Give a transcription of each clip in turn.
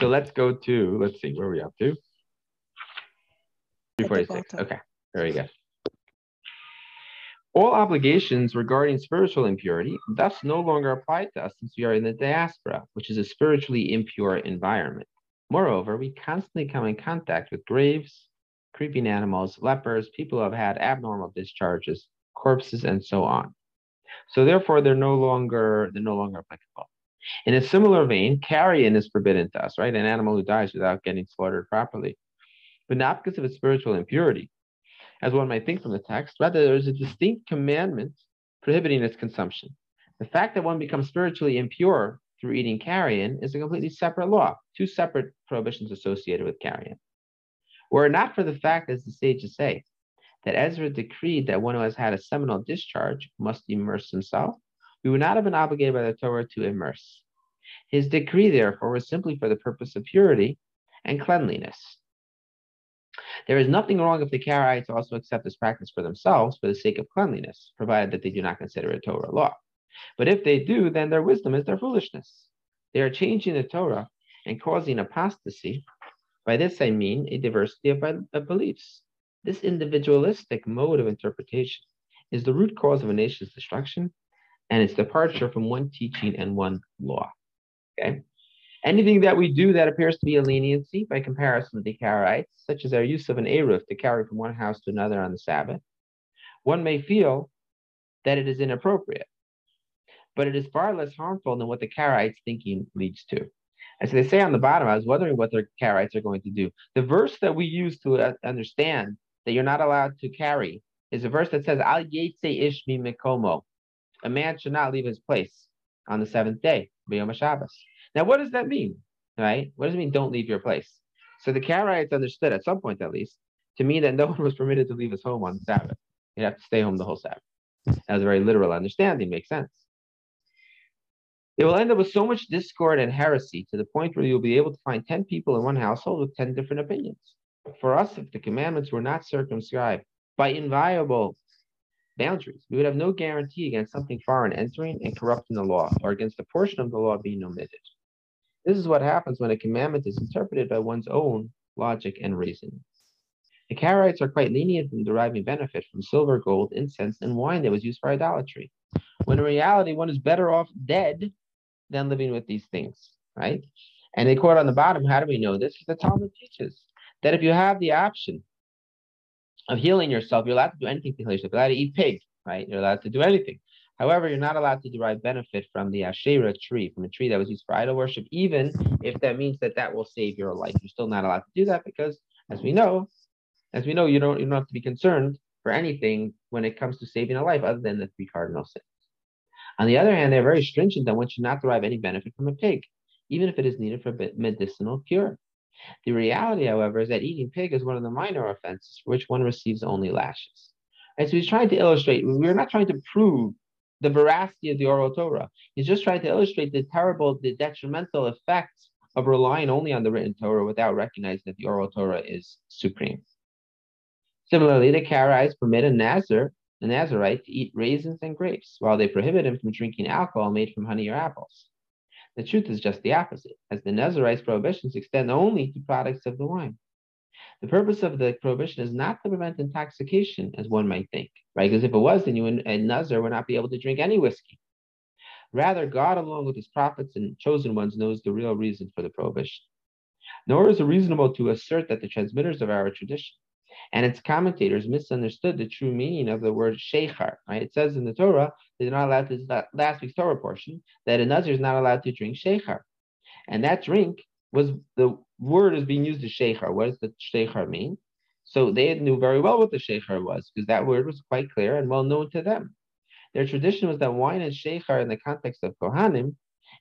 So let's go to, let's see, where are we up to? 346. Okay, very good. All obligations regarding spiritual impurity thus no longer apply to us since we are in the diaspora, which is a spiritually impure environment. Moreover, we constantly come in contact with graves, creeping animals, lepers, people who have had abnormal discharges, corpses, and so on. So therefore, they're no longer they're no longer applicable. In a similar vein, carrion is forbidden to us, right? An animal who dies without getting slaughtered properly, but not because of its spiritual impurity, as one might think from the text. Rather, there is a distinct commandment prohibiting its consumption. The fact that one becomes spiritually impure through eating carrion is a completely separate law, two separate prohibitions associated with carrion. Were it not for the fact, as the sages say, that Ezra decreed that one who has had a seminal discharge must immerse himself, we would not have been obligated by the Torah to immerse. His decree, therefore, was simply for the purpose of purity and cleanliness. There is nothing wrong if the Karaites also accept this practice for themselves for the sake of cleanliness, provided that they do not consider it Torah law. But if they do, then their wisdom is their foolishness. They are changing the Torah and causing apostasy. By this I mean a diversity of, of beliefs. This individualistic mode of interpretation is the root cause of a nation's destruction and its departure from one teaching and one law. Okay. Anything that we do that appears to be a leniency by comparison to the Karaites, such as our use of an Eruv to carry from one house to another on the Sabbath, one may feel that it is inappropriate, but it is far less harmful than what the Karaites thinking leads to. As they say on the bottom, I was wondering what the Karaites are going to do. The verse that we use to uh, understand that you're not allowed to carry is a verse that says, Al Yetze Ish Mimkomo. A man should not leave his place on the seventh day, B'yom Shabbos. Now, what does that mean? Right? What does it mean, don't leave your place? So the Karaites understood at some point, at least, to mean that no one was permitted to leave his home on Sabbath. You'd have to stay home the whole Sabbath. That was a very literal understanding, makes sense. It will end up with so much discord and heresy to the point where you'll be able to find 10 people in one household with 10 different opinions. For us, if the commandments were not circumscribed by inviolable boundaries. We would have no guarantee against something foreign entering and corrupting the law, or against a portion of the law being omitted. This is what happens when a commandment is interpreted by one's own logic and reason. The Karaites are quite lenient in deriving benefit from silver, gold, incense, and wine that was used for idolatry, when in reality one is better off dead than living with these things, right? And they quote on the bottom, how do we know this? The Talmud teaches that if you have the option of healing yourself, you're allowed to do anything to heal yourself. You're allowed to eat pig, right? You're allowed to do anything. However, you're not allowed to derive benefit from the Asherah tree, from a tree that was used for idol worship, even if that means that that will save your life. You're still not allowed to do that because, as we know, as we know, you don't you don't have to be concerned for anything when it comes to saving a life other than the three cardinal sins. On the other hand, they're very stringent that one should not derive any benefit from a pig, even if it is needed for medicinal cure. The reality, however, is that eating pig is one of the minor offenses for which one receives only lashes. And so he's trying to illustrate, we're not trying to prove the veracity of the oral Torah. He's just trying to illustrate the terrible, the detrimental effects of relying only on the written Torah without recognizing that the oral Torah is supreme. Similarly, the Karaites permit a Nazir, a Nazarite, to eat raisins and grapes, while they prohibit him from drinking alcohol made from honey or apples. The truth is just the opposite, as the Nazarite's prohibitions extend only to products of the wine. The purpose of the prohibition is not to prevent intoxication, as one might think, right? Because if it was, then you and Nazir would not be able to drink any whiskey. Rather, God, along with his prophets and chosen ones, knows the real reason for the prohibition. Nor is it reasonable to assert that the transmitters of our tradition and its commentators misunderstood the true meaning of the word sheikhar. Right? It says in the Torah, they're not allowed to, last week's Torah portion, that a Nazir is not allowed to drink sheikhar. And that drink was, the word is being used as sheikhar. What does the sheikhar mean? So they knew very well what the sheikhar was, because that word was quite clear and well known to them. Their tradition was that wine and sheikhar in the context of Kohanim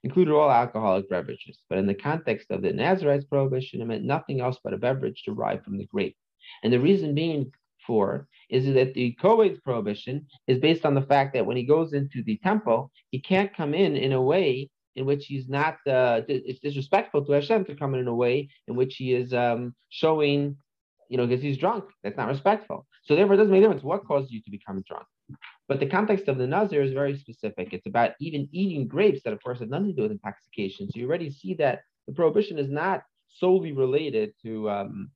included all alcoholic beverages, but in the context of the Nazarite's prohibition, it meant nothing else but a beverage derived from the grape. And the reason being for is that the Kohen's prohibition is based on the fact that when he goes into the temple, he can't come in in a way in which he's not, uh, it's disrespectful to Hashem to come in in a way in which he is um, showing, you know, because he's drunk. That's not respectful. So therefore, it doesn't make a difference what caused you to become drunk. But the context of the Nazir is very specific. It's about even eating grapes that, of course, have nothing to do with intoxication. So you already see that the prohibition is not solely related to um,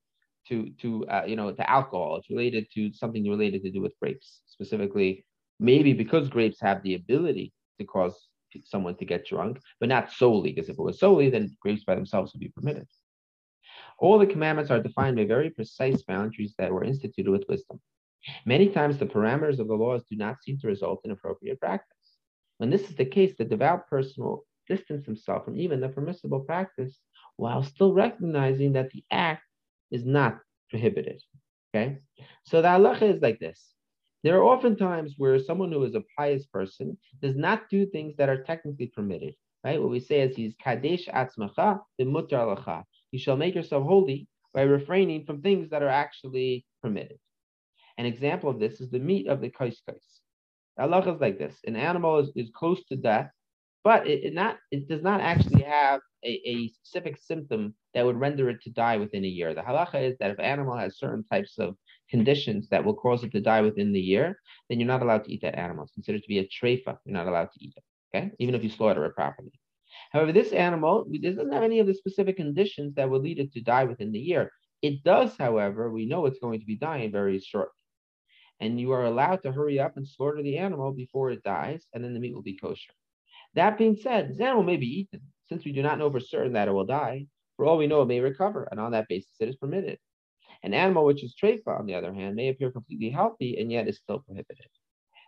to to uh, you know to alcohol. It's related to something related to do with grapes specifically. Maybe because grapes have the ability to cause someone to get drunk, but not solely. Because if it was solely, then grapes by themselves would be permitted. All the commandments are defined by very precise boundaries that were instituted with wisdom. Many times, the parameters of the laws do not seem to result in appropriate practice. When this is the case, the devout person will distance himself from even the permissible practice while still recognizing that the act is not prohibited. Okay? So the halacha is like this. There are often times where someone who is a pious person does not do things that are technically permitted. Right? What we say is he's kadesh atzmacha mutar lacha. You shall make yourself holy by refraining from things that are actually permitted. An example of this is the meat of the kaiskais. Allah is like this: an animal is, is close to death, but it, it not it does not actually have a, a, specific symptom that would render it to die within a year. The halacha is that if an animal has certain types of conditions that will cause it to die within the year, then you're not allowed to eat that animal. It's considered to be a treifa. You're not allowed to eat it. Okay, even if you slaughter it properly. However, this animal doesn't have any of the specific conditions that would lead it to die within the year. It does, however, we know it's going to be dying very shortly. And you are allowed to hurry up and slaughter the animal before it dies, and then the meat will be kosher. That being said, this animal may be eaten, since we do not know for certain that it will die. For all we know, it may recover, and on that basis, it is permitted. An animal which is treifa, on the other hand, may appear completely healthy and yet is still prohibited.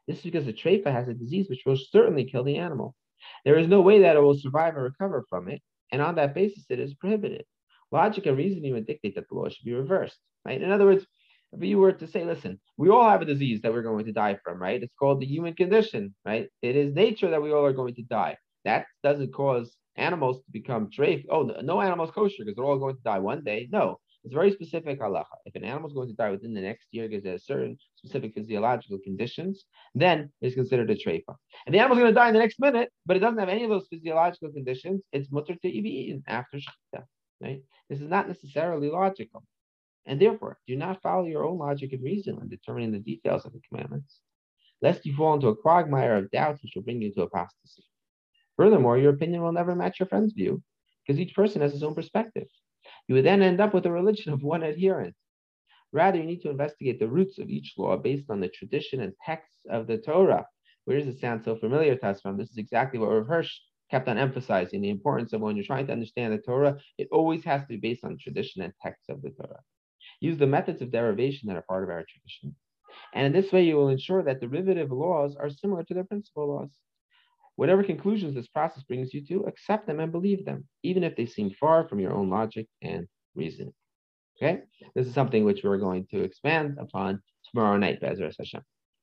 This is because the treifa has a disease which will certainly kill the animal. There is no way that it will survive and recover from it, and on that basis, it is prohibited. Logic and reasoning would dictate that the law should be reversed. Right? In other words, if you were to say, listen, we all have a disease that we're going to die from, right? It's called the human condition, right? It is nature that we all are going to die. That doesn't cause animals to become treif. Oh, no no animals kosher because they're all going to die one day. No, it's very specific halacha. If an animal is going to die within the next year because there's certain specific physiological conditions, then it's considered a treifa. And the animal's going to die in the next minute, but it doesn't have any of those physiological conditions. It's mutar to be eaten after shechita. Right? This is not necessarily logical. And therefore, do not follow your own logic and reason when determining the details of the commandments, lest you fall into a quagmire of doubts which will bring you to apostasy. Furthermore, your opinion will never match your friend's view, because each person has his own perspective. You would then end up with a religion of one adherent. Rather, you need to investigate the roots of each law based on the tradition and texts of the Torah. Where does it sound so familiar to us from? This is exactly what Rav Hirsch kept on emphasizing the importance of when you're trying to understand the Torah, it always has to be based on tradition and texts of the Torah. Use the methods of derivation that are part of our tradition. And in this way, you will ensure that derivative laws are similar to their principal laws. Whatever conclusions this process brings you to, accept them and believe them, even if they seem far from your own logic and reasoning. Okay? This is something which we're going to expand upon tomorrow night, Bezras Hashem.